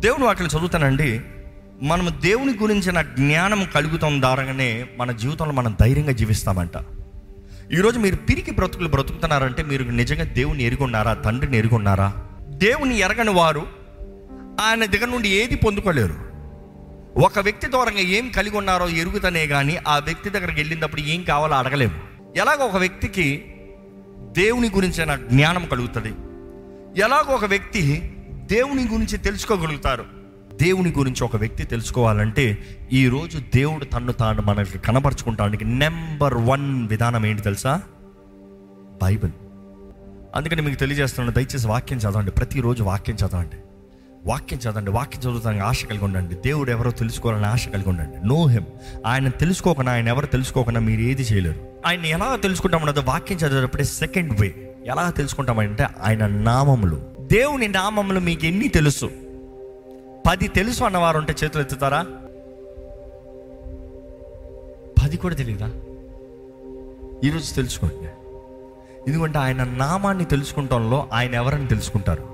దేవుని వాటిని చదువుతానండి. మనం దేవుని గురించిన జ్ఞానం కలుగుతాం ద్వారానే మన జీవితంలో మనం ధైర్యంగా జీవిస్తామంట. ఈరోజు మీరు పిరికి బ్రతుకులు బ్రతుకుతున్నారంటే మీరు నిజంగా దేవుని ఎరుగున్నారా? తండ్రిని ఎరుగున్నారా? దేవుని ఎరగని వారు ఆయన దగ్గర నుండి ఏది పొందుకోలేరు. ఒక వ్యక్తి ద్వారా ఏం కలిగి ఉన్నారో ఎరుగుతనే కానీ ఆ వ్యక్తి దగ్గరికి వెళ్ళినప్పుడు ఏం కావాలో అడగలేము. ఎలాగో ఒక వ్యక్తికి దేవుని గురించిన జ్ఞానం కలుగుతుంది. ఎలాగో ఒక వ్యక్తి దేవుని గురించి తెలుసుకోగలుగుతారు. దేవుని గురించి ఒక వ్యక్తి తెలుసుకోవాలంటే ఈరోజు దేవుడు తన్ను తాను మనకి కనపరచుకుంటానికి నెంబర్ వన్ విధానం ఏంటి తెలుసా? బైబిల్. అందుకని మీకు తెలియజేస్తున్నాను దయచేసి వాక్యం చదవండి ప్రతిరోజు వాక్యం చదవండి. వాక్యం చదవండి వాక్యం చదువుతానికి ఆశ కలిగి ఉండండి. దేవుడు ఎవరో తెలుసుకోవాలని ఆశ కలిగి ఉండండి. నో హిమ్ ఆయన తెలుసుకోకుండా ఆయన ఎవరు తెలుసుకోకుండా మీరు ఏది చేయలేరు. ఆయన ఎలా తెలుసుకుంటామన్నది వాక్యం చదివేటప్పుడే సెకండ్ వే ఎలా తెలుసుకుంటామంటే ఆయన నామములు. దేవుని నామములు మీకు ఎన్ని తెలుసు? పది తెలుసు అన్నవారు ఉంటే చేతులు ఎత్తుతారా? పది కూడా తెలియదా ఈరోజు తెలుసుకోండి. ఎందుకంటే ఆయన నామాన్ని తెలుసుకుంటంలో ఆయన ఎవరని తెలుసుకుంటారు?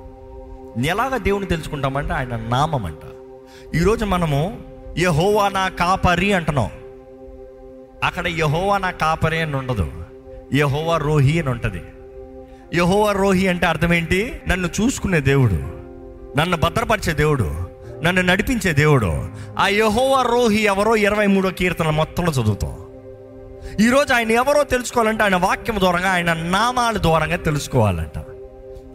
ఎలాగ దేవుని తెలుసుకుంటామంటే ఆయన నామం అంట ఈరోజు మనము యహోవా నా కాపరి అంటున్నాం. అక్కడ యహోవా నా కాపరి అని ఉండదు. యహోవా రోహి అని ఉంటుంది. యహోవా రోహి అంటే అర్థం ఏంటి నన్ను చూసుకునే దేవుడు నన్ను భద్రపరిచే దేవుడు నన్ను నడిపించే దేవుడు. ఆ యహోవా రోహి ఎవరో? ఇరవై మూడో కీర్తన మొత్తంలో చదువుతాం. ఈరోజు ఆయన ఎవరో తెలుసుకోవాలంటే ఆయన వాక్యం ద్వారంగా ఆయన నామాల ద్వారంగా తెలుసుకోవాలంట.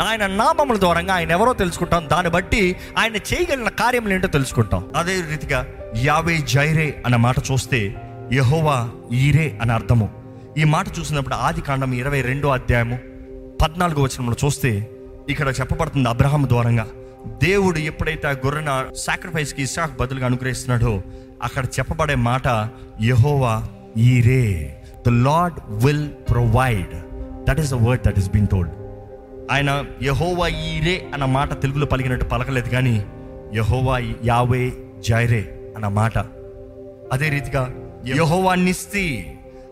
ఆయన నామముల ద్వారంగా ఆయన ఎవరో తెలుసుకుంటాం. దాన్ని బట్టి ఆయన చేయగలిగిన కార్యములు ఏంటో తెలుసుకుంటాం. అదే రీతిగా యావే జైరే అన్న మాట చూస్తే యహోవా ఈరే అని అర్థము. ఈ మాట చూసినప్పుడు ఆది కాండం ఇరవై రెండో అధ్యాయము పద్నాలుగో వచనంలో చూస్తే ఇక్కడ చెప్పబడుతుంది అబ్రహాం ద్వారంగా దేవుడు ఎప్పుడైతే ఆ గొర్రెన సాక్రిఫైస్కి ఇసాక్ బదులుగా అనుగ్రహిస్తున్నాడో అక్కడ చెప్పబడే మాట Jehovah Jireh. The Lord will provide that is the word that is been told ఆయన యహోవా ఈరే అన్న మాట తెలుగులో పలికినట్టు పలకలేదు కానీ యహోవా యావే జైరే అన్న మాట. అదే రీతిగా యహోవా నిస్తి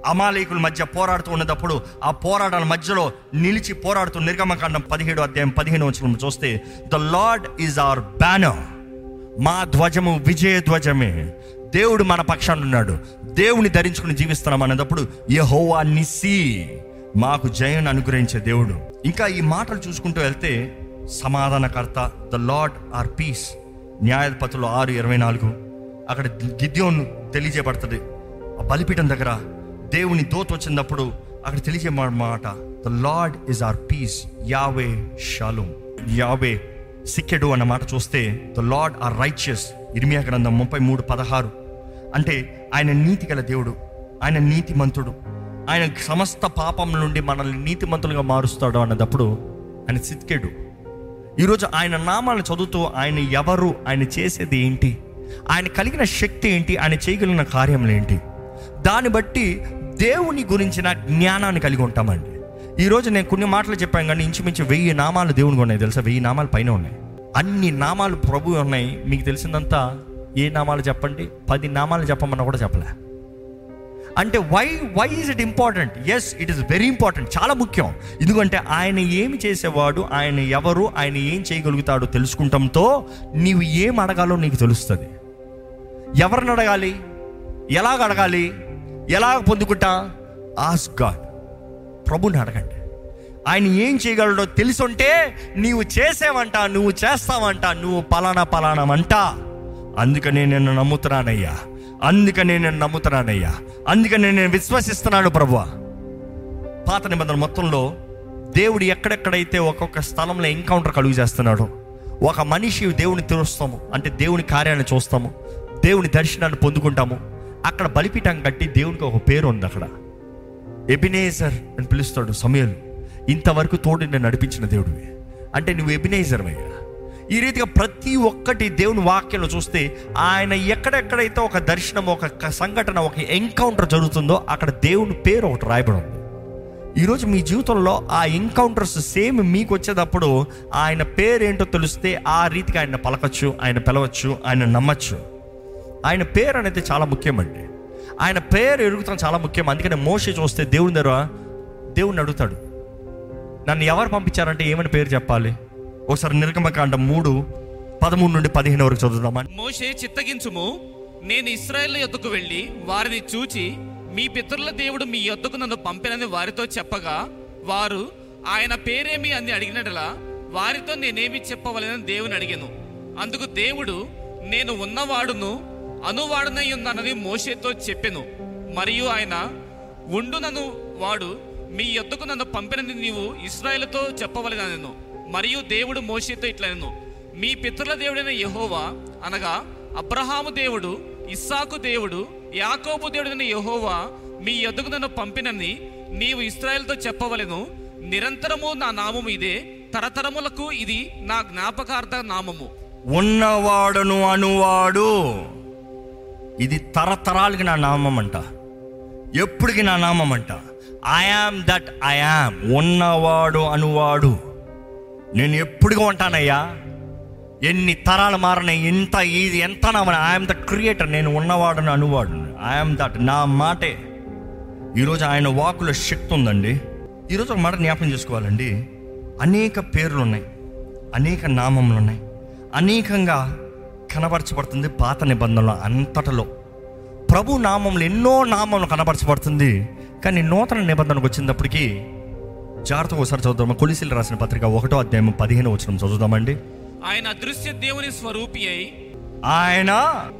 అమాలేకుల మధ్య పోరాడుతూ ఉన్నప్పుడు ఆ పోరాటాల మధ్యలో నిలిచి పోరాడుతూ నిర్గమకాండం పదిహేడు అధ్యాయం పదిహేను వచ్చిన చూస్తే the Lord is our banner మా ధ్వజము విజయ ధ్వజమే. దేవుడు మన పక్షాన్ని ఉన్నాడు. దేవుని ధరించుకుని జీవిస్తున్నాం అనేటప్పుడు యహోవా నిసి మాకు జయం అనుగ్రహించే దేవుడు. ఇంకా ఈ మాటలు చూసుకుంటూ వెళ్తే సమాధానకర్త ద లార్డ్ ఆర్ పీస్ న్యాయపతులు ఆరు ఇరవై నాలుగు. అక్కడ గిద్యోన్ తెలియజేయబడుతుంది. ఆ బలిపీఠం దగ్గర దేవుని దోత వచ్చినప్పుడు అక్కడ తెలిసే మాట the lord is our peace Yahweh Shalom Yahweh సిక్కెడు అన్న మాట చూస్తే ద లార్డ్ ఆర్ రైచియస్ ఇర్మియా గ్రంథం ముప్పై మూడు పదహారు. అంటే ఆయన నీతి గల దేవుడు ఆయన నీతిమంతుడు. ఆయన సమస్త పాపం నుండి మనల్ని నీతిమంతులుగా మారుస్తాడు అన్నదప్పుడు ఆయన సిక్కెడు. ఈరోజు ఆయన నామాలను చదువుతూ ఆయన ఎవరు ఆయన చేసేది ఏంటి? ఆయన కలిగిన శక్తి ఏంటి? ఆయన చేయగలిగిన కార్యములు ఏంటి? దాన్ని బట్టి దేవుని గురించిన జ్ఞానాన్ని కలిగి ఉంటామండి. ఈరోజు నేను కొన్ని మాటలు చెప్పాను కానీ ఇంచుమించు వెయ్యి నామాలు దేవునికి ఉన్నాయి తెలుసా? వెయ్యి నామాలు పైన ఉన్నాయి. అన్ని నామాలు ప్రభు ఉన్నాయి. మీకు తెలిసిందంతా ఏ నామాలు చెప్పండి? పది నామాలు చెప్పమన్నా కూడా చెప్పలే. అంటే why why is it important yes it is very important చాలా ముఖ్యం. ఎందుకంటే ఆయన ఏమి చేసేవాడు ఆయన ఎవరు ఆయన ఏం చేయగలుగుతాడో తెలుసుకుంటంతో నీవు ఏం అడగాలో నీకు తెలుస్తుంది. ఎవరిని అడగాలి? ఎలాగ అడగాలి? ఎలా పొందుకుంటా? ఆస్ గాడ్ ప్రభుని అడగండి. ఆయన ఏం చేయగలడో తెలుసుంటే నీవు చేసేవంట నువ్వు చేస్తావంట నువ్వు పలానా పలానా అంట అందుకనే నేను నమ్ముతున్నానయ్యా. అందుకనే నేను నమ్ముతున్నానయ్యా. అందుకనే నేను విశ్వసిస్తున్నాను ప్రభు. పాత నిబంధన మొత్తంలో దేవుడు ఎక్కడెక్కడైతే ఒక్కొక్క స్థలంలో ఎన్కౌంటర్ కలుగు చేస్తున్నాడు ఒక మనిషి దేవుని తెలుస్తాము అంటే దేవుని కార్యాన్ని చూస్తాము. దేవుని దర్శనాన్ని పొందుకుంటాము. అక్కడ బలిపీఠం కట్టి దేవునికి ఒక పేరు ఉంది అక్కడ. ఎబినేజర్ అని పిలుస్తాడు సమయలు. ఇంతవరకు తోడు నేను నడిపించిన దేవుడివి. అంటే నువ్వు ఎబినేజర్ అయ్యా ఈ రీతిగా ప్రతి ఒక్కటి దేవుని వాక్యంలో చూస్తే ఆయన ఎక్కడెక్కడైతే ఒక దర్శనం ఒక సంఘటన ఒక ఎన్కౌంటర్ జరుగుతుందో అక్కడ దేవుని పేరు ఒకటి రాయబడి ఉంది. ఈరోజు మీ జీవితంలో ఆ ఎన్కౌంటర్స్ సేమ్ మీకు వచ్చేటప్పుడు ఆయన పేరేంటో తెలిస్తే ఆ రీతిగా ఆయన పలకచ్చు ఆయన పిలవచ్చు ఆయన నమ్మచ్చు. ఆయన పేరు అనేది చాలా ముఖ్యమండి. ఆయన పేరు ఎరుగుతాం చాలా ముఖ్యం. అందుకనే మోషే చూస్తే దేవుని దగ్గర దేవుణ్ణి అడుగుతాడు. నన్ను ఎవరు పంపించారంటే ఏమని పేరు చెప్పాలి? ఒకసారి నిర్గమకాండ మూడు పదమూడు నుండి పదిహేను వరకు చదువుదామా? మోషే చిత్తగించుము నేను ఇస్రాయేల్ యొద్దకు వెళ్ళి వారిని చూచి మీ పితరుల దేవుడు మీ యొద్దకు నన్ను పంపినని వారితో చెప్పగా వారు ఆయన పేరేమి అని అడిగినట్లా వారితో నేనేమి చెప్పవలెనని దేవుని అడిగాను. అందుకు దేవుడు నేను ఉన్నవాడును అనువాడునై ఉన్నానని మోషేతో చెప్పెను. మరియు ఆయన ఉండునను వాడు మీ యొద్దకు నన్ను పంపినని నీవు ఇస్రాయేల్తో చెప్పవలనను. మరియు దేవుడు మోషేతో ఇట్లనను. మీ పితరుల దేవుడైన యెహోవా అనగా అబ్రహాము దేవుడు ఇస్సాకు దేవుడు యాకోబు దేవుడైన యెహోవా మీ యొద్దకు నన్ను పంపినని నీవు ఇస్రాయేల్తో చెప్పవలెను. నిరంతరము నా నామము ఇదే తరతరములకు ఇది నా జ్ఞాపకార్థ నామము. ఉన్నవాడును అనువాడు. ఇది తరతరాలకి నా నామం అంట ఎప్పటికి నా నామం అంట ఐఆమ్ దట్ ఐఆమ్ ఉన్నవాడు అనువాడు. నేను ఎప్పుడుగా ఉంటానయ్యా. ఎన్ని తరాలు మారినాయి ఎంత ఇది ఎంత నామని ఐఎమ్ ద క్రియేటర్ నేను ఉన్నవాడని అనువాడు ఐఎమ్ దట్ నా మాటే. ఈరోజు ఆయన వాకుల శక్తి ఉందండి. ఈరోజు ఒక మాట జ్ఞాపకం చేసుకోవాలండి. అనేక పేర్లు ఉన్నాయి అనేక నామములు ఉన్నాయి అనేకంగా కనబరచబడుతుంది పాత నిబంధనలు అంతటలో. ప్రభు నామంలో ఎన్నో నామములు కనబరచబడుతుంది. కానీ నూతన నిబంధనకు వచ్చినప్పటికీ జాగ్రత్తగా ఒకసారి చదువుదామా? కొలిసిలు రాసిన పత్రిక ఒకటో అధ్యాయం పదిహేను వచ్చిన చదువుదామండి. ఆయన అదృశ్య దేవుని స్వరూపి అయి ఆయన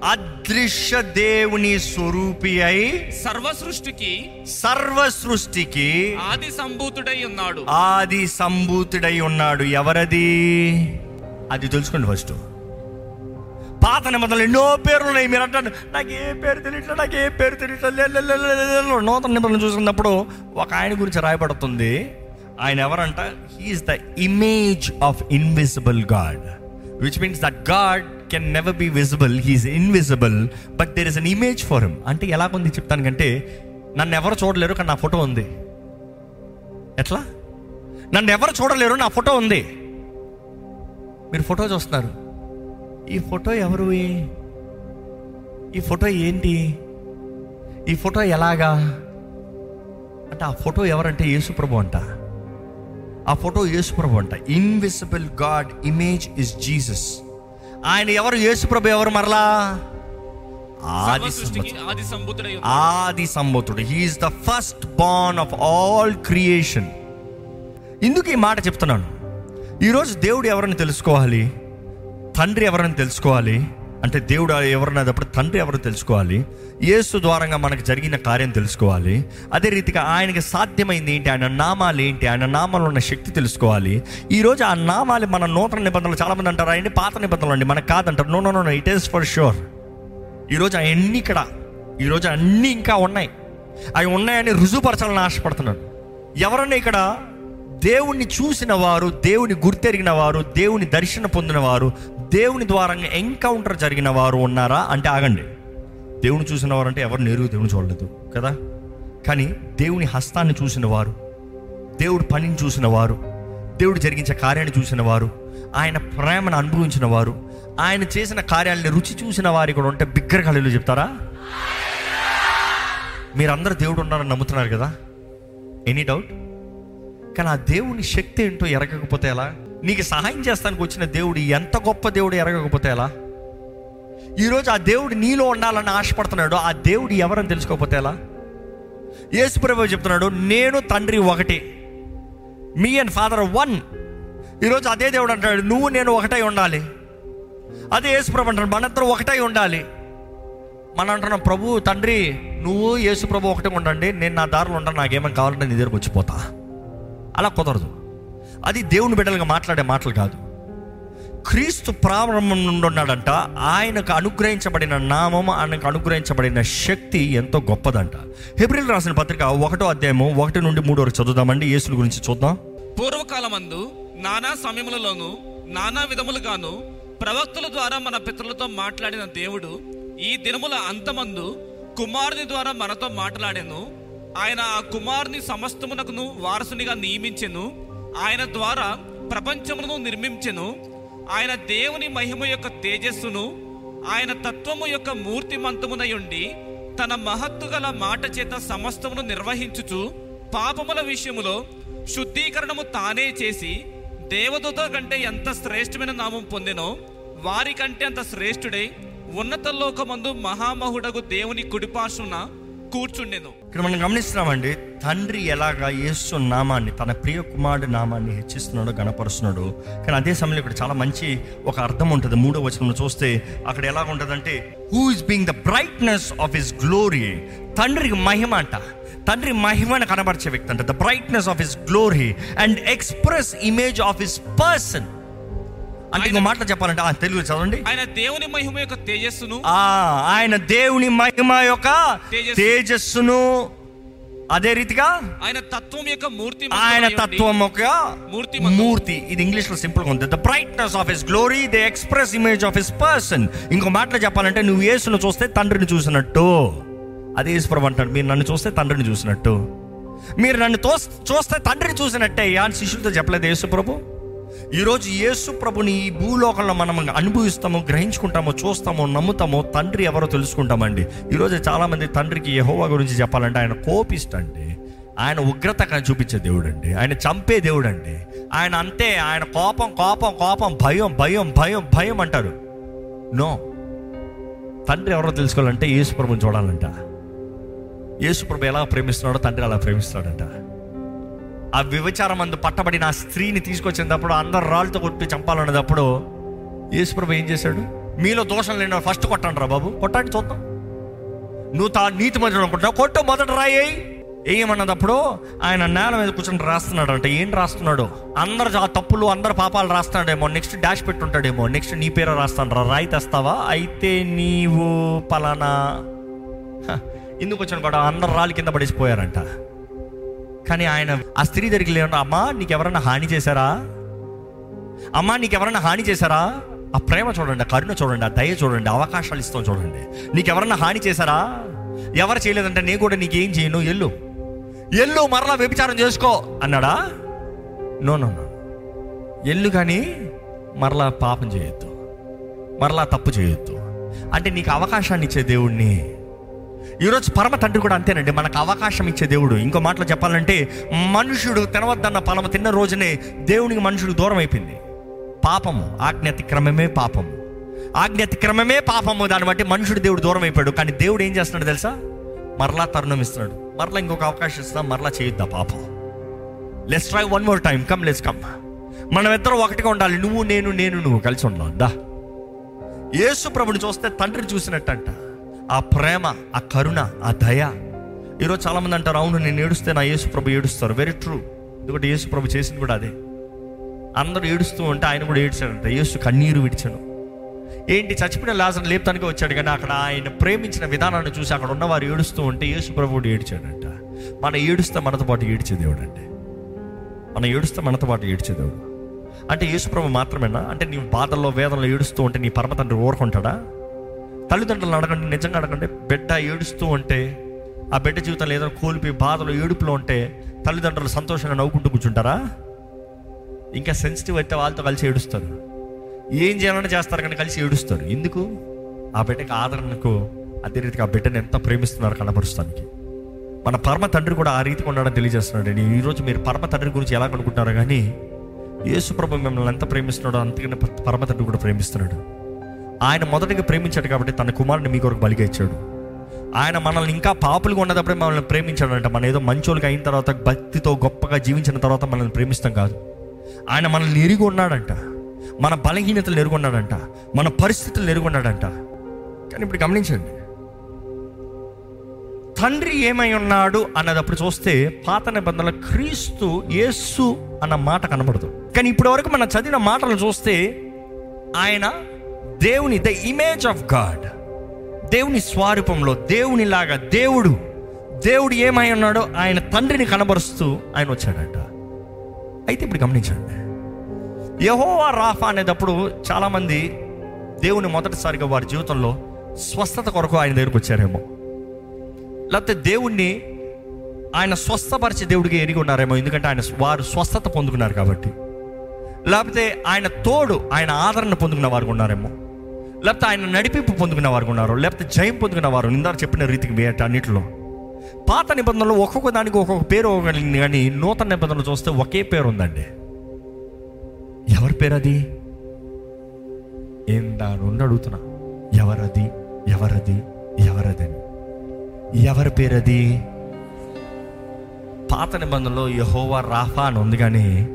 అదృశ్య దేవుని స్వరూపి అయి సర్వ సృష్టికి సర్వ సృష్టికి ఆది సంభూతుడై ఉన్నాడు. ఆది సంభూతుడై ఉన్నాడు. ఎవరది? అది తెలుసుకోండి ఫస్ట్. పాత నిబంధనలు ఎన్నో పేర్లు ఉన్నాయి. మీరు అంటారు నాకు ఏ పేరు తెలియట్లే నాకు ఏ పేరు తెలియట్లేదు నూతన నిబంధనలు చూసుకున్నప్పుడు ఒక ఆయన గురించి రాయబడుతుంది. ఆయన ఎవరంట? He is the image of invisible God which means that God can never be visible he is invisible but there is an image for him అంటే ఎలాగుంది చెప్తాను కంటే నన్ను ఎవరు చూడలేరు కానీ నా ఫోటో ఉంది. ఎట్లా? నన్ను ఎవరు చూడలేరు నా ఫోటో ఉంది. మీరు ఫోటో చూస్తున్నారు. ఈ ఫోటో ఎవరు? ఈ ఫోటో ఏంటి? ఈ ఫోటో ఎలాగా? అంటే ఆ ఫోటో ఎవరంటే యేసుప్రభు అంట. ఆ ఫోటో యేసుప్రభు అంట. Invisible God image is Jesus ఆయన ఎవరు? యేసుప్రభు ఎవరు మరలా? ఆది ఆది సంభూతుడు he is the first born of all creation ఎందుకు ఈ మాట చెప్తున్నాను. ఈరోజు దేవుడు ఎవరిని తెలుసుకోవాలి? తండ్రి ఎవరని తెలుసుకోవాలి? అంటే దేవుడు ఎవరన్నప్పుడు తండ్రి ఎవరు తెలుసుకోవాలి? యేసు ద్వారంగా మనకు జరిగిన కార్యం తెలుసుకోవాలి. అదే రీతిగా ఆయనకి సాధ్యమైంది ఏంటి? ఆయన నామాలు ఏంటి? ఆయన నామాలు ఉన్న శక్తి తెలుసుకోవాలి. ఈరోజు ఆ నామాలు మన నూతన నిబంధనలు చాలామంది అంటారు ఆయన పాత నిబంధనలు అండి. మనకు కాదంటారు. No no no it is for sure ఈరోజు అవన్నీ ఇక్కడ ఈరోజు అన్నీ ఇంకా ఉన్నాయి. అవి ఉన్నాయని రుజువుపరచాలని ఆశపడుతున్నాను ఎవరన్నా ఇక్కడ దేవుణ్ణి చూసిన వారు దేవుని గుర్తెరిగిన వారు దేవుని దర్శన పొందిన వారు దేవుని ద్వారా ఎన్కౌంటర్ జరిగిన వారు ఉన్నారా అంటే ఆగండి. దేవుని చూసిన వారు అంటే ఎవరు నేరు దేవుని చూడలేదు కదా? కానీ దేవుని హస్తాన్ని చూసిన వారు దేవుడు పనిని చూసిన వారు దేవుడు జరిగించే కార్యాన్ని చూసిన వారు ఆయన ప్రేమను అనుభవించిన వారు ఆయన చేసిన కార్యాలని రుచి చూసిన వారి కూడా ఉంటే బిగ్గర కళలు చెప్తారా? మీరందరూ దేవుడు ఉన్నారని నమ్ముతున్నారు కదా? ఎనీ డౌట్ కానీ ఆ దేవుని శక్తి ఏంటో ఎరగకపోతే ఎలా? నీకు సహాయం చేస్తానికి వచ్చిన దేవుడు ఎంత గొప్ప దేవుడు ఎరగకపోతే ఎలా? ఈరోజు ఆ దేవుడు నీలో ఉండాలని ఆశపడుతున్నాడు. ఆ దేవుడు ఎవరని తెలుసుకోకపోతే ఎలా? యేసుప్రభు చెప్తున్నాడు నేను తండ్రి ఒకటి. Me and father one. ఈరోజు అదే దేవుడు అంటాడు నువ్వు నేను ఒకటై ఉండాలి. అదే యేసుప్రభు అంటాడు మనందరం ఒకటై ఉండాలి. మనం అంటున్నాం ప్రభు తండ్రి నువ్వు యేసుప్రభు ఒకటే ఉండండి. నేను నా దారిలో ఉంటాను నాకేమైనా కావాలంటే నీ దగ్గరకు వచ్చిపోతా అలా కుదరదు. అది దేవుని బిడ్డలుగా మాట్లాడే మాటలు కాదు. క్రీస్తు ప్రారంభం నుండి ఉన్నాడంట ఆయనకు అనుగ్రహించబడిన నామం ఆయనకు అనుగ్రహించబడిన శక్తి ఎంతో గొప్పదంట. హెబ్రిల్ రాసిన పత్రిక ఒకటో అధ్యాయము ఒకటి నుండి మూడు వరకు చదువుదామండి యేసుల గురించి చూద్దాం. పూర్వకాలమందు నానా సమయములలోను నానా విధములుగాను ప్రవక్తల ద్వారా మన పితరులతో మాట్లాడిన దేవుడు ఈ దినముల అంతమందు కుమారుని ద్వారా మనతో మాట్లాడాను. ఆయన ఆ కుమారుని సమస్తమునకును వారసునిగా నియమించెను. ఆయన ద్వారా ప్రపంచమును నిర్మించెను. ఆయన దేవుని మహిమ యొక్క తేజస్సును ఆయన తత్వము యొక్క మూర్తిమంతమునయుండి తన మహత్తు గల మాట చేత సమస్తమును నిర్వహించుచు పాపముల విషయములో శుద్ధీకరణము తానే చేసి దేవదూత కంటే ఎంత శ్రేష్టమైన నామం పొందినో వారికంటే అంత శ్రేష్ఠుడై ఉన్నత లోకమందు మహామహుడగు దేవుని కుడిపాశున కూర్చుండెను. ఇక్కడ మనం గమనిస్తున్నామండి తండ్రి ఎలాగా యేసు నామాన్ని తన ప్రియ కుమారుడు నామాన్ని హెచ్చిస్తున్నాడు గణపరుస్తున్నాడు. కానీ అదే సమయంలో ఇక్కడ చాలా మంచి ఒక అర్థం ఉంటుంది. మూడో వచనంలో చూస్తే అక్కడ ఎలా ఉంటుందంటే who is being the brightness of his glory తండ్రికి మహిమ అంట. తండ్రి మహిమను కనబరిచే వ్యక్తి అంట. The brightness of his glory and express image of his person అంటే ఇంకో మాటలు చెప్పాలంటే ఆ, తెలుగు చదవండి. ఆయన దేవుని మహిమ యొక్క తేజస్సును ఆ ఆయన దేవుని మహిమ యొక్క తేజస్సు. తేజస్సును అదే రీతిగా ఆయన తత్వం యొక్క మూర్తి ఆయన తత్వం ఒక మూర్తి మూర్తి. ఇది ఇంగ్లీష్లో సింపుల్గా ఉంది. The brightness of his glory the express image of his person ఇంకో మాటలో చెప్పాలంటే నువ్వు యేసును చూస్తే తండ్రిని చూసినట్టు. అదే ఈశ్వరం అంటాడు మీరు నన్ను చూస్తే తండ్రిని చూసినట్టు. మీరు నన్ను చూస్తే తండ్రిని చూసినట్టే. అని శిష్యులతో చెప్పలేదు యేసు ప్రభు. ఈరోజు యేసు ప్రభుని ఈ భూలోకంలో మనం అనుభవిస్తామో గ్రహించుకుంటామో చూస్తామో నమ్ముతామో తండ్రి ఎవరో తెలుసుకుంటామండి. ఈరోజు చాలామంది తండ్రికి యహోవా గురించి చెప్పాలంటే ఆయన కోపిస్తండి ఆయన ఉగ్రత కానీ చూపించే దేవుడు అండి ఆయన చంపే దేవుడు అండి ఆయన అంతే ఆయన కోపం కోపం కోపం భయం భయం భయం భయం అంటారు. నో. తండ్రి ఎవరో తెలుసుకోవాలంటే యేసు ప్రభుని చూడాలంట. యేసు ప్రభు ఎలా ప్రేమిస్తున్నాడో తండ్రి అలా ప్రేమిస్తాడంట. ఆ వ్యభిచారం అందు పట్టబడిన ఆ స్త్రీని తీసుకొచ్చినప్పుడు అందరు రాళ్ళతో కొట్టి చంపాలన్నప్పుడు యేసుప్రభు ఏం చేశాడు? మీలో దోషం లేని ఫస్ట్ కొట్టండి రా బాబు. కొట్టండి చూద్దాం. నువ్వు తా నీతి మంత్రులు అనుకుంటున్నావు. కొట్టు మొదట రాయి ఏమన్నదప్పుడు ఆయన నేల మీద కూర్చొని రాస్తున్నాడు అంటే ఏం రాస్తున్నాడు? అందరు ఆ తప్పులు అందరు పాపాలు రాస్తున్నాడేమో. నెక్స్ట్ డాష్ పెట్టుంటాడేమో. నెక్స్ట్ నీ పేరు రాస్తాను రా రాయి తెస్తావా? అయితే నీవు పలానా. ఎందుకు వచ్చిన కూడా అందరు రాళ్ళు కింద పడేసిపోయారంట కానీ ఆయన ఆ స్త్రీ దగ్గరికి లేకుండా అమ్మా నీకు ఎవరైనా హాని చేశారా? అమ్మా నీకెవరైనా హాని చేశారా? ఆ ప్రేమ చూడండి ఆ కరుణ చూడండి ఆ దయ చూడండి అవకాశాలు ఇస్తాం చూడండి. నీకెవరన్నా హాని చేశారా? ఎవరు చేయలేదంటే నేను కూడా నీకేం చేయను? ఎల్లు. ఎల్లు మరలా వ్యభిచారం చేసుకో. అన్నాడా? No no no. ఎల్లు కానీ మరలా పాపం చేయొద్దు. మరలా తప్పు చేయొద్దు. అంటే నీకు అవకాశాన్ని ఇచ్చే దేవుణ్ణి ఈరోజు పరమ తండ్రి కూడా అంతేనండి. మనకు అవకాశం ఇచ్చే దేవుడు. ఇంకో మాటలో చెప్పాలంటే మనుషుడు తినవద్దన్న పలమ తిన్న రోజునే దేవునికి మనుషుడు దూరం అయిపోయింది. పాపము ఆజ్ఞాతిక్రమమే పాపము. ఆజ్ఞాతిక్రమమే పాపము దాన్ని బట్టి మనుషుడు దేవుడు దూరం అయిపోయాడు. కానీ దేవుడు ఏం చేస్తున్నాడు తెలుసా? మరలా తరుణం ఇస్తున్నాడు. మరలా ఇంకొక అవకాశం ఇస్తా మరలా చేయొద్దా పాపం? Let's try one more time come let's come మనం ఇద్దరం ఒకటిగా ఉండాలి. నువ్వు నేను నేను నువ్వు కలిసి ఉండాలి. దా. యేసు ప్రభుని చూస్తే తండ్రిని చూసినట్టంట. ఆ ప్రేమ ఆ కరుణ ఆ దయ. ఈరోజు చాలామంది అంటారు అవును నేను ఏడుస్తే నా యేసుప్రభు ఏడుస్తారు. వెరీ ట్రూ ఎందుకంటే యేసుప్రభు చేసింది కూడా అదే. అందరూ ఏడుస్తూ ఉంటే ఆయన కూడా ఏడ్చాడంట. యేసు కన్నీరు విడిచాను ఏంటి? చచ్చిపోయిన లాజర్ లేపుతానికి వచ్చాడు కానీ అక్కడ ఆయన ప్రేమించిన విధానాన్ని చూసి అక్కడ ఉన్నవారు ఏడుస్తూ ఉంటే యేసు ప్రభు ఏడ్చాడంట. మన ఏడుస్తే మనతో పాటు ఏడ్చే దేవుడు అండి. మన ఏడుస్తే మనతో పాటు ఏడ్చే దేవుడు. అంటే యేసుప్రభు మాత్రమేనా? అంటే నీ బాధల్లో వేదనలో ఏడుస్తూ ఉంటే నీ పరమ తండ్రి ఊరుకుంటాడా? తల్లిదండ్రులను అడగండి నిజంగా అడగండి. బిడ్డ ఏడుస్తూ ఉంటే ఆ బిడ్డ జీవితంలో ఏదైనా కోల్పోయి బాధలో ఏడుపులో ఉంటే తల్లిదండ్రులు సంతోషంగా నవ్వుకుంటూ కూర్చుంటారా? ఇంకా సెన్సిటివ్ అయితే వాళ్ళతో కలిసి ఏడుస్తారు. ఏం చేయాలని చేస్తారు కానీ కలిసి ఏడుస్తారు. ఎందుకు? ఆ బిడ్డకి ఆదరణకు అదే రీతిగా ఆ బిడ్డను ఎంత ప్రేమిస్తున్నారు కనపరుస్తానికి మన పరమ తండ్రి కూడా ఆ రీతిగా ఉండడం తెలియజేస్తున్నాడు. అండి ఈరోజు మీరు పరమ తండ్రి గురించి ఎలా కనుక్కుంటున్నారో కానీ యేసుప్రభు మిమ్మల్ని ఎంత ప్రేమిస్తున్నాడో అంతకన్నా పరమ తండ్రి కూడా ప్రేమిస్తున్నాడు. ఆయన మొదటిగా ప్రేమించాడు కాబట్టి తన కుమారుని మీ కొరకు బలిగా ఇచ్చాడు. ఆయన మనల్ని ఇంకా పాపులుగా ఉన్నదప్పుడే మనల్ని ప్రేమించాడంట. మన ఏదో మంచోళ్ళకి అయిన తర్వాత భక్తితో గొప్పగా జీవించిన తర్వాత మనల్ని ప్రేమిస్తాం కాదు. ఆయన మనల్ని ఎరిగి ఉన్నాడంట. మన బలహీనతలు ఎరుగున్నాడంట మన పరిస్థితులు ఎరుగున్నాడంట కానీ ఇప్పుడు గమనించండి. తండ్రి ఏమై ఉన్నాడు అన్నదప్పుడు చూస్తే పాత నిబంధనలో క్రీస్తు యేసు అన్న మాట కనబడదు. కానీ ఇప్పటి వరకు మనం చదివిన మాటలు చూస్తే ఆయన దేవుని ద ఇమేజ్ ఆఫ్ గాడ్ దేవుని స్వరూపంలో దేవునిలాగా దేవుడు దేవుడు ఏమై ఉన్నాడో ఆయన తండ్రిని కనబరుస్తూ ఆయన వచ్చాడట. అయితే ఇప్పుడు గమనించండి. యహోవా రాఫా అనేటప్పుడు చాలామంది దేవుని మొదటిసారిగా వారి జీవితంలో స్వస్థత కొరకు ఆయన దగ్గరకు వచ్చారేమో. లేకపోతే దేవుణ్ణి ఆయన స్వస్థపరిచే దేవుడికి ఎరిగి ఉన్నారేమో ఎందుకంటే ఆయన వారు స్వస్థత పొందుకున్నారు కాబట్టి. లేకపోతే ఆయన తోడు ఆయన ఆదరణ పొందుకున్న వారు ఉన్నారేమో. లేకపోతే ఆయన నడిపింపు పొందుకున్న వారు ఉన్నారు లేకపోతే జయం పొందుకున్న వారు ఇందాక చెప్పిన రీతికి వేట పాత నిబంధనలు ఒక్కొక్క దానికి ఒక్కొక్క పేరు ఇవ్వగలిగింది కానీ నూతన నిబంధనలు చూస్తే ఒకే పేరు ఉందండి. ఎవరి పేరు అది ఏందా నుండి అడుగుతున్నా. ఎవరది? ఎవరది? ఎవరదని. ఎవరి పేరది? పాత నిబంధనలో యహోవా రాఫా అని ఉంది కానీ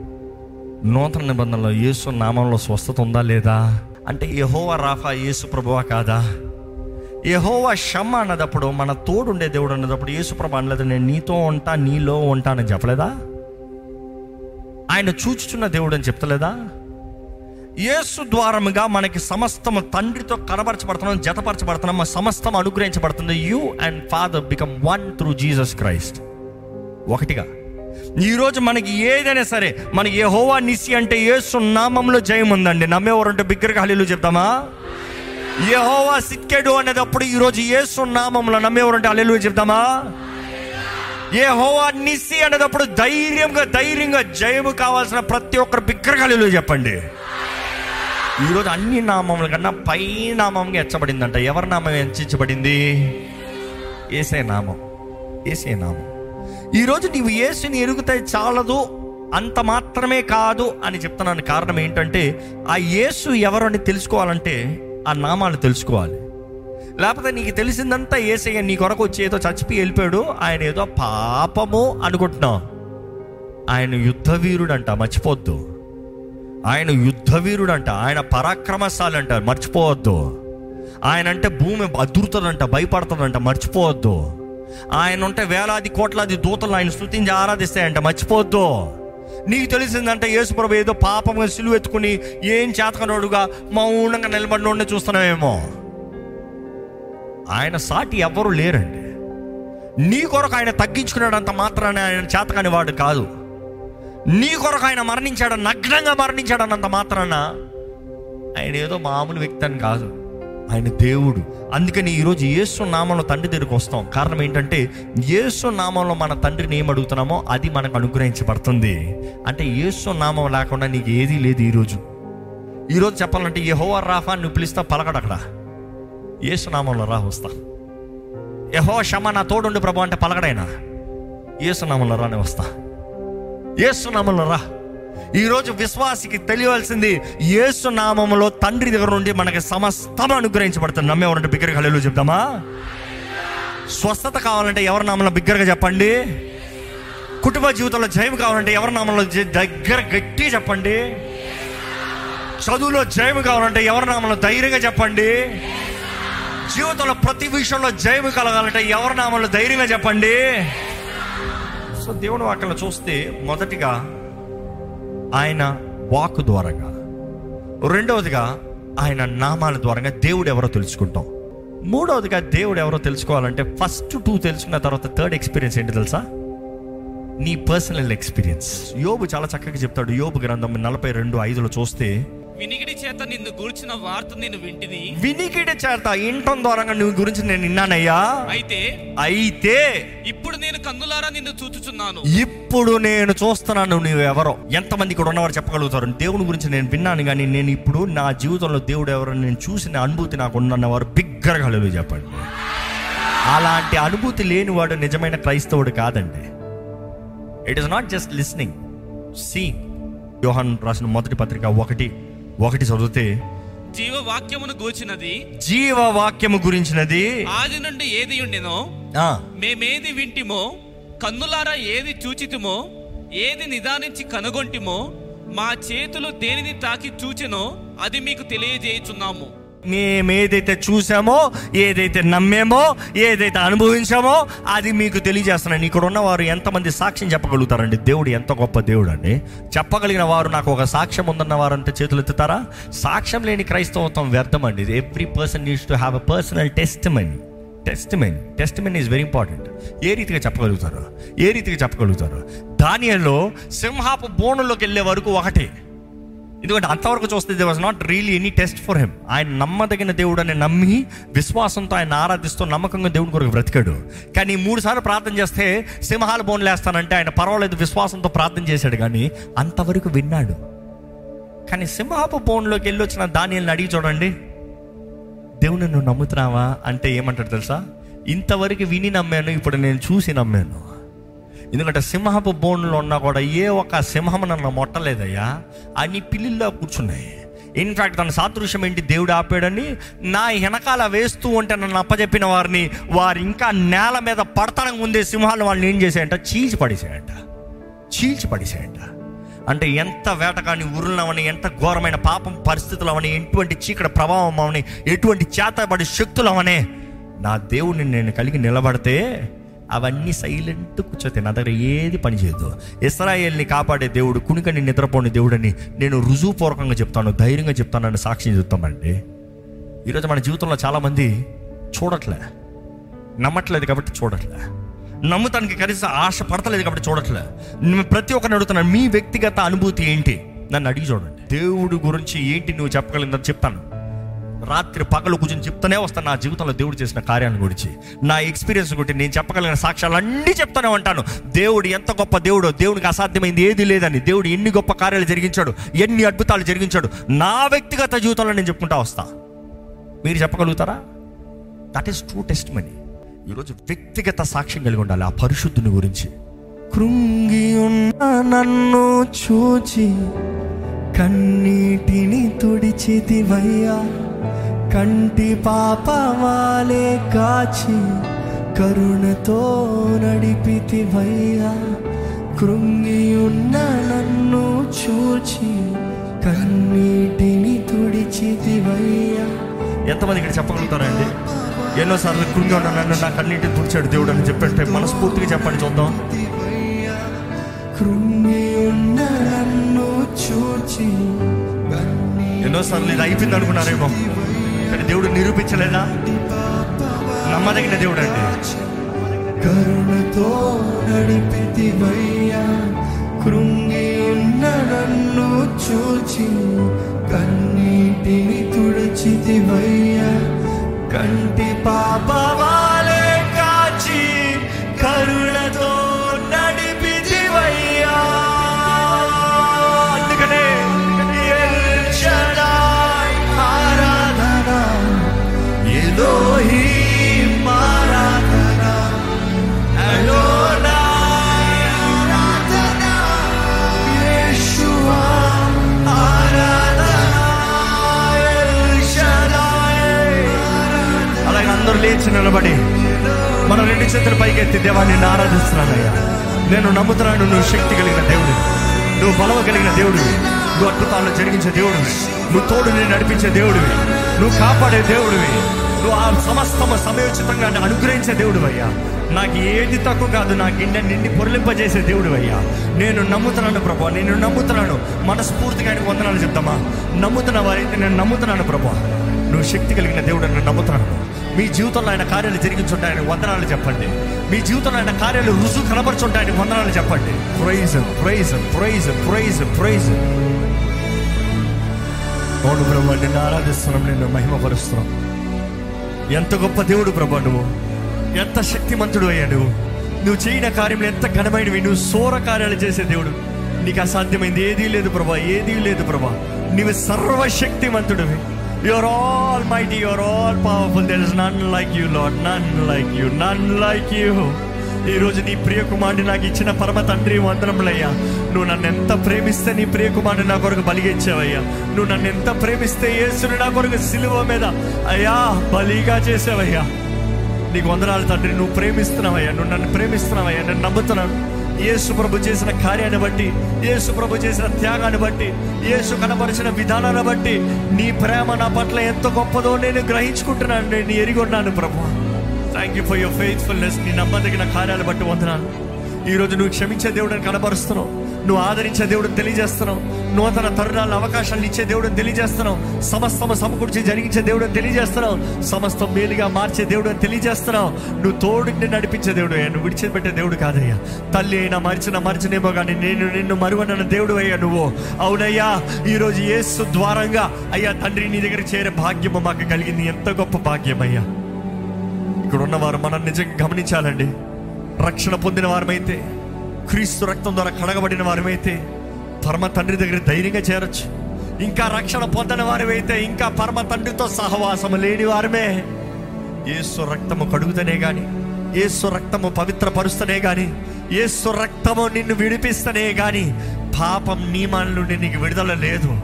నూతన నిబంధనలో యేసు నామంలో స్వస్థత ఉందా లేదా? అంటే యహోవా రాఫా యేసు ప్రభువా కాదా? యహోవా షమ్మ అన్నదప్పుడు మన తోడుండే దేవుడు అన్నదప్పుడు యేసుప్రభ అనలేదు? నేను నీతో ఉంటా నీలో ఉంటా అని చెప్పలేదా? ఆయన చూచుచున్న దేవుడు అని చెప్తలేదా? యేసు ద్వారముగా మనకి సమస్తము తండ్రితో కనబరచబడుతున్నాం జతపరచబడుతున్నాం మా సమస్తం అనుగ్రహించబడుతుంది. You and father become one through Jesus Christ ఒకటిగా. ఈరోజు మనకి ఏదైనా సరే మనకి ఏ హోవా నిసి అంటే యేసు నామంలో జయం ఉందండి. నమ్మేవారంటే బిగ్గరగా హలీలు చెప్తామా యహోవా సిక్కెడు అనేటప్పుడు ఈరోజు యేసు నామంలో నమ్మేవారంటే హలీలు చెప్తామా ఏ హోవా నిసి అనేటప్పుడు ధైర్యంగా ధైర్యంగా జయము కావాల్సిన ప్రతి ఒక్కరు బిగ్గరగా హలీలు చెప్పండి. ఈరోజు అన్ని నామముల కన్నా పై నామంగా హెచ్చబడిందంట. ఎవరి నామం ఎంచబడింది ఏసే నామం. ఏసే నామం. ఈరోజు నీవు ఏసుని ఎరుగుతాయి చాలదు అంత మాత్రమే కాదు అని చెప్తున్నాను. కారణం ఏంటంటే ఆ యేసు ఎవరు అని తెలుసుకోవాలంటే ఆ నామాలు తెలుసుకోవాలి. లేకపోతే నీకు తెలిసిందంతా ఏసయ్య నీ కొరకు వచ్చి ఏదో చచ్చిపోయి వెళ్ళిపోయాడు ఆయన ఏదో పాపము అనుకుంటున్నావు. ఆయన యుద్ధవీరుడు అంట మర్చిపోవద్దు. ఆయన యుద్ధవీరుడు అంట ఆయన పరాక్రమశాలి అంట మర్చిపోవద్దు. ఆయన అంటే భూమి అదురుతుందంట భయపడుతుందంట మర్చిపోవద్దు. ఆయన ఉంటే వేలాది కోట్లాది దూతలు ఆయన స్థుతించి ఆరాధిస్తాయంట. మర్చిపోద్దు. నీకు తెలిసిందంటే యేసుప్రభు ఏదో పాపంగా సిలువ ఎత్తుకుని ఏం చేతకనోడుగా మౌనంగా నిలబడినోడిని చూస్తున్నామేమో ఆయన సాటి ఎవ్వరూ లేరండి. నీ కొరకు ఆయన తగ్గించుకున్నాడంత మాత్రాన ఆయన చేతకాని వాడు కాదు. నీ కొరకు ఆయన మరణించాడు నగ్నంగా మరణించాడన్నంత మాత్రాన ఆయన ఏదో మామూలు వ్యక్తి అని కాదు. ఆయన దేవుడు. అందుకని ఈరోజు యేసు నామంలో తండ్రి దగ్గరికి వస్తాం. కారణం ఏంటంటే యేసు నామంలో మన తండ్రిని ఏం అడుగుతున్నామో అది మనకు అనుగ్రహించబడుతుంది. అంటే యేసు నామం లేకుండా నీకు ఏదీ లేదు ఈరోజు ఈరోజు చెప్పాలంటే యహోవా రాఫా నువ్వు పిలిస్తా పలకడు అక్కడ. యేసు నామంలో రా వస్తా. యహో షమ నా తోడుండి ప్రభు అంటే పలకడైనా. యేసు నామంలో రాని వస్తా. యేసు నామంలో రా. ఈరోజు విశ్వాసికి తెలియవలసింది యేసు నామములో తండ్రి దగ్గర నుండి మనకి సమస్తం అనుగ్రహించబడుతుంది. నమ్మేవారంటే బిగ్గరగా హలో చెప్తామా స్వస్థత కావాలంటే ఎవరి నామంలో బిగ్గరగా చెప్పండి? కుటుంబ జీవితంలో జయం కావాలంటే ఎవరి నామంలో దగ్గర గట్టి చెప్పండి? చదువులో జయం కావాలంటే ఎవరి నామంలో ధైర్యంగా చెప్పండి? జీవితంలో ప్రతి విషయంలో జయం కలగాలంటే ఎవరి నామంలో ధైర్యంగా చెప్పండి? సో దేవుని వాక్యంలో చూస్తే మొదటిగా ఆయన వాక్ ద్వారంగా. రెండవదిగా ఆయన నామాల ద్వారంగా దేవుడు ఎవరో తెలుసుకుంటాం. మూడవదిగా దేవుడు ఎవరో తెలుసుకోవాలంటే ఫస్ట్ టూ తెలుసుకున్న తర్వాత థర్డ్ ఎక్స్పీరియన్స్ ఏంటి తెలుసా? నీ పర్సనల్ ఎక్స్పీరియన్స్ యోబు చాలా చక్కగా చెప్తాడు. యోబు గ్రంథం నలభై రెండు ఐదులో చూస్తే వినికిడి చేత నిన్ను గూర్చిన వార్త నేను వింటిని. వినికిడి చేత ఇంటం ద్వారా నువ్వు గురించి నేను విన్నానయ్యా. అయితే అయితే ఇప్పుడు నేను కన్నులారా నిన్ను చూచుచున్నాను. ఇప్పుడు నేను చూస్తున్నాను నువ్వు ఎవరో ఎంతమంది ఇక్కడ ఉన్నవారు చెప్పగలుగుతారు? దేవుని గురించి నేను విన్నాను కానీ నేను ఇప్పుడు నా జీవితంలో దేవుడు ఎవరో నేను చూసిన అనుభూతి నాకు ఉన్నవారు బిగ్గరగా చెప్పండి. అలాంటి అనుభూతి లేనివాడు నిజమైన క్రైస్తవుడు కాదండి. It is not just listening see Yohan రాసిన మొదటి పత్రిక ఒకటి. ఒకటి చదివితే జీవ వాక్యమును గూర్చినది జీవవాక్యము గురించినది. ఆది నుండి ఏది ఉండెనో మేమేది వింటిమో కన్నులారా ఏది చూచితిమో ఏది నిదానించి కనుగొంటిమో మా చేతులు దేనిని తాకి చూచెనో అది మీకు తెలియజేయుచున్నాము. మేము ఏదైతే చూసామో ఏదైతే నమ్మేమో ఏదైతే అనుభవించామో అది మీకు తెలియజేస్తున్నాను. ఇక్కడ ఉన్నవారు ఎంతమంది సాక్ష్యం చెప్పగలుగుతారండి? దేవుడు ఎంత గొప్ప దేవుడు అండి. చెప్పగలిగిన వారు నాకు ఒక సాక్ష్యం ఉందన్న వారు అంటే చేతులు ఎత్తుతారా? సాక్ష్యం లేని క్రైస్తవత్వం వ్యర్థం అండి every person uses to have a personal testimony testimony testimony is very important ఏ రీతిగా చెప్పగలుగుతారు? ఏ రీతిగా చెప్పగలుగుతారు? దానిలో సింహాపు బోనులోకి వెళ్ళే వరకు ఒకటే. ఎందుకంటే అంతవరకు చూస్తే they was not really any test for him ఆయన నమ్మదగిన దేవుడు అని నమ్మి విశ్వాసంతో ఆయన ఆరాధిస్తూ నమ్మకంగా దేవుని కొరకు బ్రతికాడు. కానీ మూడు సార్లు ప్రార్థన చేస్తే సింహాల బోన్లు వేస్తానంటే ఆయన పర్వాలేదు విశ్వాసంతో ప్రార్థన చేశాడు కానీ అంతవరకు విన్నాడు. కానీ సింహాపు బోన్లోకి వెళ్ళి వచ్చిన దానిని అడిగి చూడండి. దేవుని నువ్వు నమ్ముతున్నావా? అంటే ఏమంటాడు తెలుసా? ఇంతవరకు విని నమ్మాను ఇప్పుడు నేను చూసి నమ్మాను. ఎందుకంటే సింహపు బోన్లో ఉన్నా కూడా ఏ ఒక్క సింహం నన్ను మొట్టలేదయ్యా. అన్ని పిల్లిల్లో కూర్చున్నాయి. ఇన్ఫ్యాక్ట్ తన సాదృశ్యం ఏంటి? దేవుడు ఆపాడని నా వెనకాల వేస్తూ ఉంటే నన్ను అప్పచెప్పిన వారిని వారు ఇంకా నేల మీద పడతనం ముందే సింహాలు వాళ్ళని ఏం చేశాయంట? చీల్చి పడేసాయంట చీల్చి పడేసాయంట అంటే ఎంత వేటగాని ఉరులవని ఎంత ఘోరమైన పాపం పరిస్థితులు అవని ఎటువంటి చీకటి ప్రభావం అవని ఎటువంటి చేతబడి శక్తులు అవనే నా దేవుడిని నేను కలిగి నిలబడితే అవన్నీ సైలెంట్ కూర్చోతే నా దగ్గర ఏది పని చేయదు. ఇస్రాయేల్ని కాపాడే దేవుడు కునికని నిద్రపోని దేవుడని నేను రుజువుపూర్వకంగా చెప్తాను ధైర్యంగా చెప్తానని సాక్షి చెప్తామండి. ఈరోజు మన జీవితంలో చాలామంది చూడట్లే. నమ్మట్లేదు కాబట్టి చూడట్లే. నమ్ముతానికి కనీసం ఆశ పడతలేదు కాబట్టి చూడట్లే. ప్రతి ఒక్కరిని అడుగుతున్నాను మీ వ్యక్తిగత అనుభూతి ఏంటి? నన్ను అడిగి చూడండి. దేవుడు గురించి ఏంటి నువ్వు చెప్పగలిగిందని చెప్తాను. రాత్రి పగలు కూర్చొని చెప్తూనే వస్తాను. నా జీవితంలో దేవుడు చేసిన కార్యాన్ని గురించి. నా ఎక్స్పీరియన్స్ గురించి నేను చెప్పగలిగిన సాక్ష్యాలు అన్నీ చెప్తూనే ఉంటాను. దేవుడు ఎంత గొప్ప దేవుడో దేవునికి అసాధ్యమైంది ఏది లేదని. దేవుడు ఎన్ని గొప్ప కార్యాలు జరిగించాడు ఎన్ని అద్భుతాలు జరిగించాడు నా వ్యక్తిగత జీవితంలో నేను చెప్పుకుంటా వస్తా. మీరు చెప్పగలుగుతారా? That is true testimony ఈరోజు వ్యక్తిగత సాక్ష్యం కలిగి ఉండాలి ఆ పరిశుద్ధుని గురించి. కృంగి ఉన్న నన్ను చూచి కన్నీటిని తుడిచితివయ్యా. కంటి పాపవాలే కాచి కరుణతో నడిపితివయ్యా. కృంగి ఉన్న నన్ను చూచి కన్నీటిని తుడిచితివయ్యా. ఎంతమంది ఇక్కడ చెప్పగలుగుతారండి? ఎన్నోసార్లు కృంగి ఉన్న నన్ను నా కన్నీటిని తుడిచాడు దేవుడు అని చెప్పంటే మనస్ఫూర్తిగా చెప్పండి చూద్దాం. కృంగి ఉన్న నన్ను చూచి ఎన్నోసార్లు ఇది అయిపోయింది అనుకున్నారేమో. కానీ దేవుడు నిరూపించలేదా? నమ్మదగిన దేవుడు అండి కరుణతో నడిపితివయ్యా కృంగి ఉన్న నన్ను చూచి కన్నీటిని తుడిచితివయ్యా కంటి పాపవాలే కాచి కరుణతో నిలబడి మన రెండు చేతుల పైకెత్తి ఎత్తి దేవాన్ని ఆరాధిస్తున్నానయ్యా. నేను నమ్ముతున్నాను నువ్వు శక్తి కలిగిన దేవుడు. నువ్వు బలవ కలిగిన దేవుడు. నువ్వు అద్భుతాలను జరిగించే దేవుడివి నువ్వు తోడు నేను నడిపించే దేవుడివి నువ్వు కాపాడే దేవుడివి నువ్వు ఆ సమస్తమ సమయోచితంగా నన్ను అనుగ్రహించే దేవుడు అయ్యా. నాకు ఏది తక్కువ కాదు నా గిన్నె నిండి పొరలింపజేసే దేవుడు అయ్యా. నేను నమ్ముతున్నాను ప్రభా నేను నమ్ముతున్నాను. మనస్ఫూర్తిగా వందనాలు చెప్తామా? నమ్ముతున్న వారైతే నేను నమ్ముతున్నాను ప్రభా. నువ్వు శక్తి కలిగిన దేవుడు అని నమ్ముతున్నాను. మీ జీవితంలో ఆయన కార్యాలు జరిగించుంటాయని వందనాలు చెప్పండి. మీ జీవితంలో ఆయన కార్యాలు రుజువు కనబరుచుంటాయని వందనాలు చెప్పండి. Praise praise praise praise praise అవును ప్రభు నిన్ను ఆరాధిస్తున్నాం నిన్ను మహిమపరుస్తున్నాం. ఎంత గొప్ప దేవుడు ప్రభా నువ్వు. ఎంత శక్తిమంతుడు అయ్యా నువ్వు. నువ్వు చేయని కార్యములు ఎంత ఘనమైనవి నువ్వు సోర కార్యాలు చేసే దేవుడు. నీకు అసాధ్యమైంది ఏదీ లేదు ప్రభా ఏదీ లేదు ప్రభా. నీవు సర్వశక్తిమంతుడివి. You're almighty you're all powerful there is none like you lord none like you none like you ఈ రోజు నీ ప్రియకుమారుడు నాకు ఇచ్చిన పరమ తండ్రి వందనములయ్యా. నువ్వు నన్ను ఎంత ప్రేమిస్తే నీ ప్రియకుమారుడు నా కొరకు బలిగించావయ్యా నువ్వు నన్ను ఎంత ప్రేమిస్తే యేసుని నా కొరకు సిలువ మీద అయ్యా బలిగా చేసావయ్యా నీకు వందనాలు తండ్రి నువ్వు ప్రేమిస్తున్నావయ్యా నువ్వు నన్ను ప్రేమిస్తున్నావయ్యా నేను నమ్ముతున్నాను యేసు ప్రభు చేసిన కార్యాన్ని బట్టి యేసు ప్రభు చేసిన త్యాగాన్ని బట్టి యేసు కనపరిచిన విధానాన్ని బట్టి నీ ప్రేమ నా పట్ల ఎంత గొప్పదో నేను గ్రహించుకుంటున్నాను నేను ఎరిగొన్నాను ప్రభు. Thank you for your faithfulness నీ నమ్మదగిన కార్యాలు బట్టి వందనాను ఈ రోజు నువ్వు క్షమించే దేవుడిని కనపరుస్తున్నావు నువ్వు ఆదరించే దేవుడిని తెలియజేస్తున్నావు. నూతన తరుణాలు అవకాశాలు ఇచ్చే దేవుడిని తెలియజేస్తున్నావు. సమస్తము సమకూర్చి జరిగించే దేవుడిని తెలియజేస్తున్నావు. సమస్తం మేలుగా మార్చే దేవుడిని తెలియజేస్తున్నావు. నువ్వు తోడుని నడిపించే దేవుడు అయ్యా. నువ్వు విడిచిపెట్టే దేవుడు కాదయ్యా. తల్లి అయినా మరిచిన మరిచినేమో కానీ నేను నిన్ను మరువనన్న దేవుడు అయ్యా నువ్వు. అవునయ్యా ఈరోజు ఏసు ద్వారంగా అయ్యా తండ్రి నీ దగ్గర చేరే భాగ్యము మాకు కలిగింది. ఎంత గొప్ప భాగ్యం అయ్యా. ఇక్కడ ఉన్నవారు మనం నిజంగా గమనించాలండి. రక్షణ పొందిన వారమైతే క్రీస్తు రక్తం ద్వారా కడగబడిన వారమైతే పరమ తండ్రి దగ్గర ధైర్యంగా చేరొచ్చు. ఇంకా రక్షణ పొందని వారమైతే ఇంకా పరమ తండ్రితో సహవాసము లేని వారమే. ఏసు రక్తము కడుగుతనే గాని ఏసు రక్తము పవిత్రపరుస్తనే గాని ఏసు రక్తము నిన్ను విడిపిస్తనే గాని పాపం నియమాల నుండి నీకు విడుదల లేదు.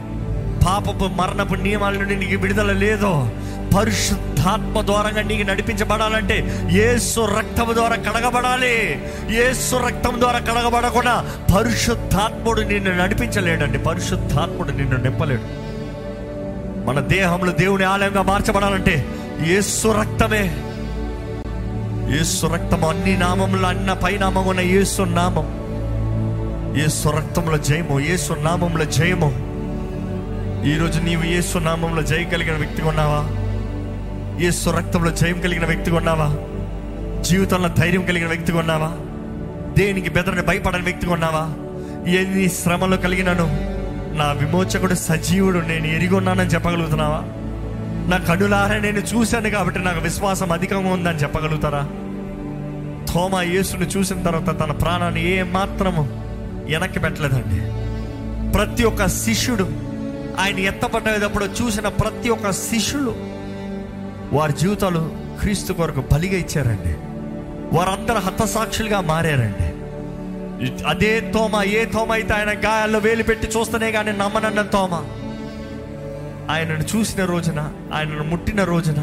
పాపపు మరణపు నియమాల నుండి నీకు విడుదల లేదో. పరిశుద్ధాత్మ ద్వారంగా నీకు నడిపించబడాలంటే ఏసు రక్తం ద్వారా కడగబడాలి. ఏసు రక్తం ద్వారా కడగబడకుండా పరిశుద్ధాత్ముడు నిన్ను నడిపించలేడండి. పరిశుద్ధాత్ముడు నిన్ను నింపలేడు. మన దేహంలో దేవుని ఆలయంగా మార్చబడాలంటే ఏసు రక్తమే. ఏసు రక్తం అన్ని నామంలో అన్న పైనామం ఉన్న ఏసు నామం. ఏసు రక్తంలో జయము ఏసు నామంలో జయము. ఈరోజు నీవు ఏసు నామంలో జయగలిగిన కలిగిన వ్యక్తిగా ఉన్నావా? ఏసు రక్తంలో జయం కలిగిన వ్యక్తి ఉన్నావా? జీవితంలో ధైర్యం కలిగిన వ్యక్తి ఉన్నావా? దేనికి బెదరని భయపడని వ్యక్తి ఉన్నావా? ఎన్ని శ్రమలు కలిగినను నా విమోచకుడు సజీవుడు నేను ఎరిగొన్నానని చెప్పగలుగుతున్నావా? నా కనులారా నేను చూశాను కాబట్టి నాకు విశ్వాసం అధికంగా ఉందని చెప్పగలుగుతారా? థోమా యేసుని చూసిన తర్వాత తన ప్రాణాన్ని ఏ మాత్రము వెనక్కి పెట్టలేదండి. ప్రతి ఒక్క శిష్యుడు ఆయన ఎత్తపడ్డప్పుడు చూసిన ప్రతి ఒక్క శిష్యుడు వారి జీవితాలు క్రీస్తు కొరకు బలిగా ఇచ్చారండి. వారందరూ హతసాక్షులుగా మారారండి. అదే తోమ ఏ తోమ అయితే ఆయన గాయాల్లో వేలు పెట్టి చూస్తేనే కానీ నమ్మనన్న తోమ. ఆయనను చూసిన రోజున ఆయనను ముట్టిన రోజున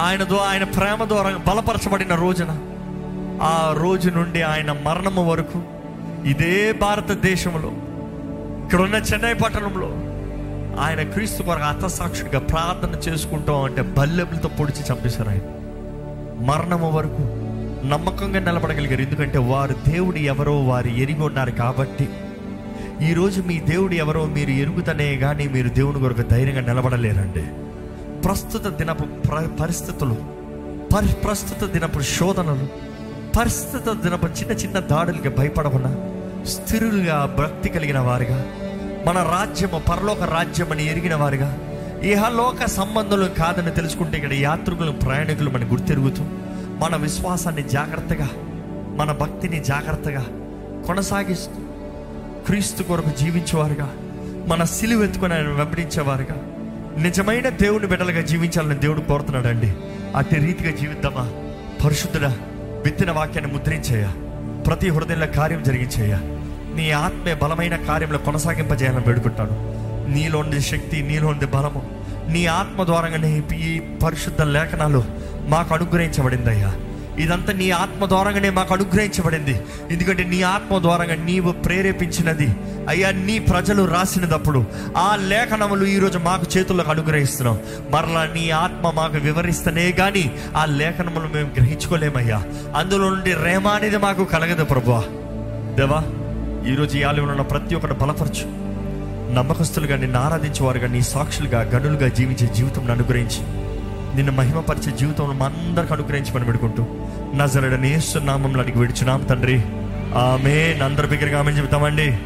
ఆయన ద్వారా ఆయన ప్రేమ ద్వారా బలపరచబడిన రోజున ఆ రోజు నుండి ఆయన మరణము వరకు ఇదే భారతదేశంలో ఇక్కడున్న చెన్నై పట్టణంలో ఆయన క్రీస్తు కొరకు హతసాక్షుడిగా ప్రార్థన చేసుకుంటాం అంటే బల్లెములతో పొడిచి చంపేశారు ఆయన. మరణము వరకు నమ్మకంగా నిలబడగలిగారు. ఎందుకంటే వారు దేవుడు ఎవరో వారు ఎరిగి ఉన్నారు కాబట్టి. ఈరోజు మీ దేవుడు ఎవరో మీరు ఎరుగుతనే కానీ మీరు దేవుని కొరకు ధైర్యంగా నిలబడలేరండి. ప్రస్తుత దినపు ప్ర- పరిస్థితులు పరి ప్రస్తుత దినపు శోధనలు పరిస్థిత దినపు చిన్న చిన్న దాడులకి భయపడకుండా స్థిరులుగా భక్తి కలిగిన వారుగా మన రాజ్యము పరలోక రాజ్యం అని ఎరిగిన వారుగా ఇహలోక సంబంధాలు కాదని తెలుసుకుంటే ఇక్కడ యాత్రికులు ప్రయాణికులు మన గుర్తెరుగుతూ మన విశ్వాసాన్ని జాగ్రత్తగా మన భక్తిని జాగ్రత్తగా కొనసాగిస్తూ క్రీస్తు కొరకు జీవించేవారుగా మన సిలువ ఎత్తుకొని ఆయన వెంబడించేవారుగా నిజమైన దేవుని బిడ్డలుగా జీవించాలని దేవుడు కోరుతున్నాడండి. అట్టి రీతిగా జీవిద్దామా? పరిశుద్ధుడా విత్తిన వాక్యాన్ని ముద్రించేయ ప్రతి హృదయంలో కార్యం జరిగించేయ నీ ఆత్మే బలమైన కార్యంలో కొనసాగింపజేయాలని పెడుకుంటాను నీలో శక్తి నీలో బలము నీ ఆత్మ ద్వారంగానే ఈ పరిశుద్ధ లేఖనాలు మాకు అనుగ్రహించబడిందయ్యా. ఇదంతా నీ ఆత్మ ద్వారంగానే మాకు అనుగ్రహించబడింది. ఎందుకంటే నీ ఆత్మ ద్వారంగా నీవు ప్రేరేపించినది. అయ్యా నీ ప్రజలు రాసినదప్పుడు ఆ లేఖనములు ఈరోజు మాకు చేతుల్లోకి అనుగ్రహిస్తున్నాం. మరలా నీ ఆత్మ మాకు వివరిస్తేనే కానీ ఆ లేఖనములు మేము గ్రహించుకోలేమయ్యా. అందులో నుండి రేమ అనేది మాకు కలగదు ప్రభువా. దేవా ఈరోజు ఈ ఆలయంలో ఉన్న ప్రతి ఒక్కరు బలపరచు. నమ్మకస్తులుగా నిన్ను ఆరాధించేవారుగా నీ సాక్షులుగా గనులుగా జీవించే జీవితం అనుగ్రహించి. నిన్ను మహిమపరిచే జీవితం మా అందరికి అనుగ్రహించి మనం పెడుకుంటూ నజరడని నామంలో అడిగి విడిచున్నాం తండ్రి. ఆమె అందరి బిగ్గరగా ఆమె చెబుతామండి.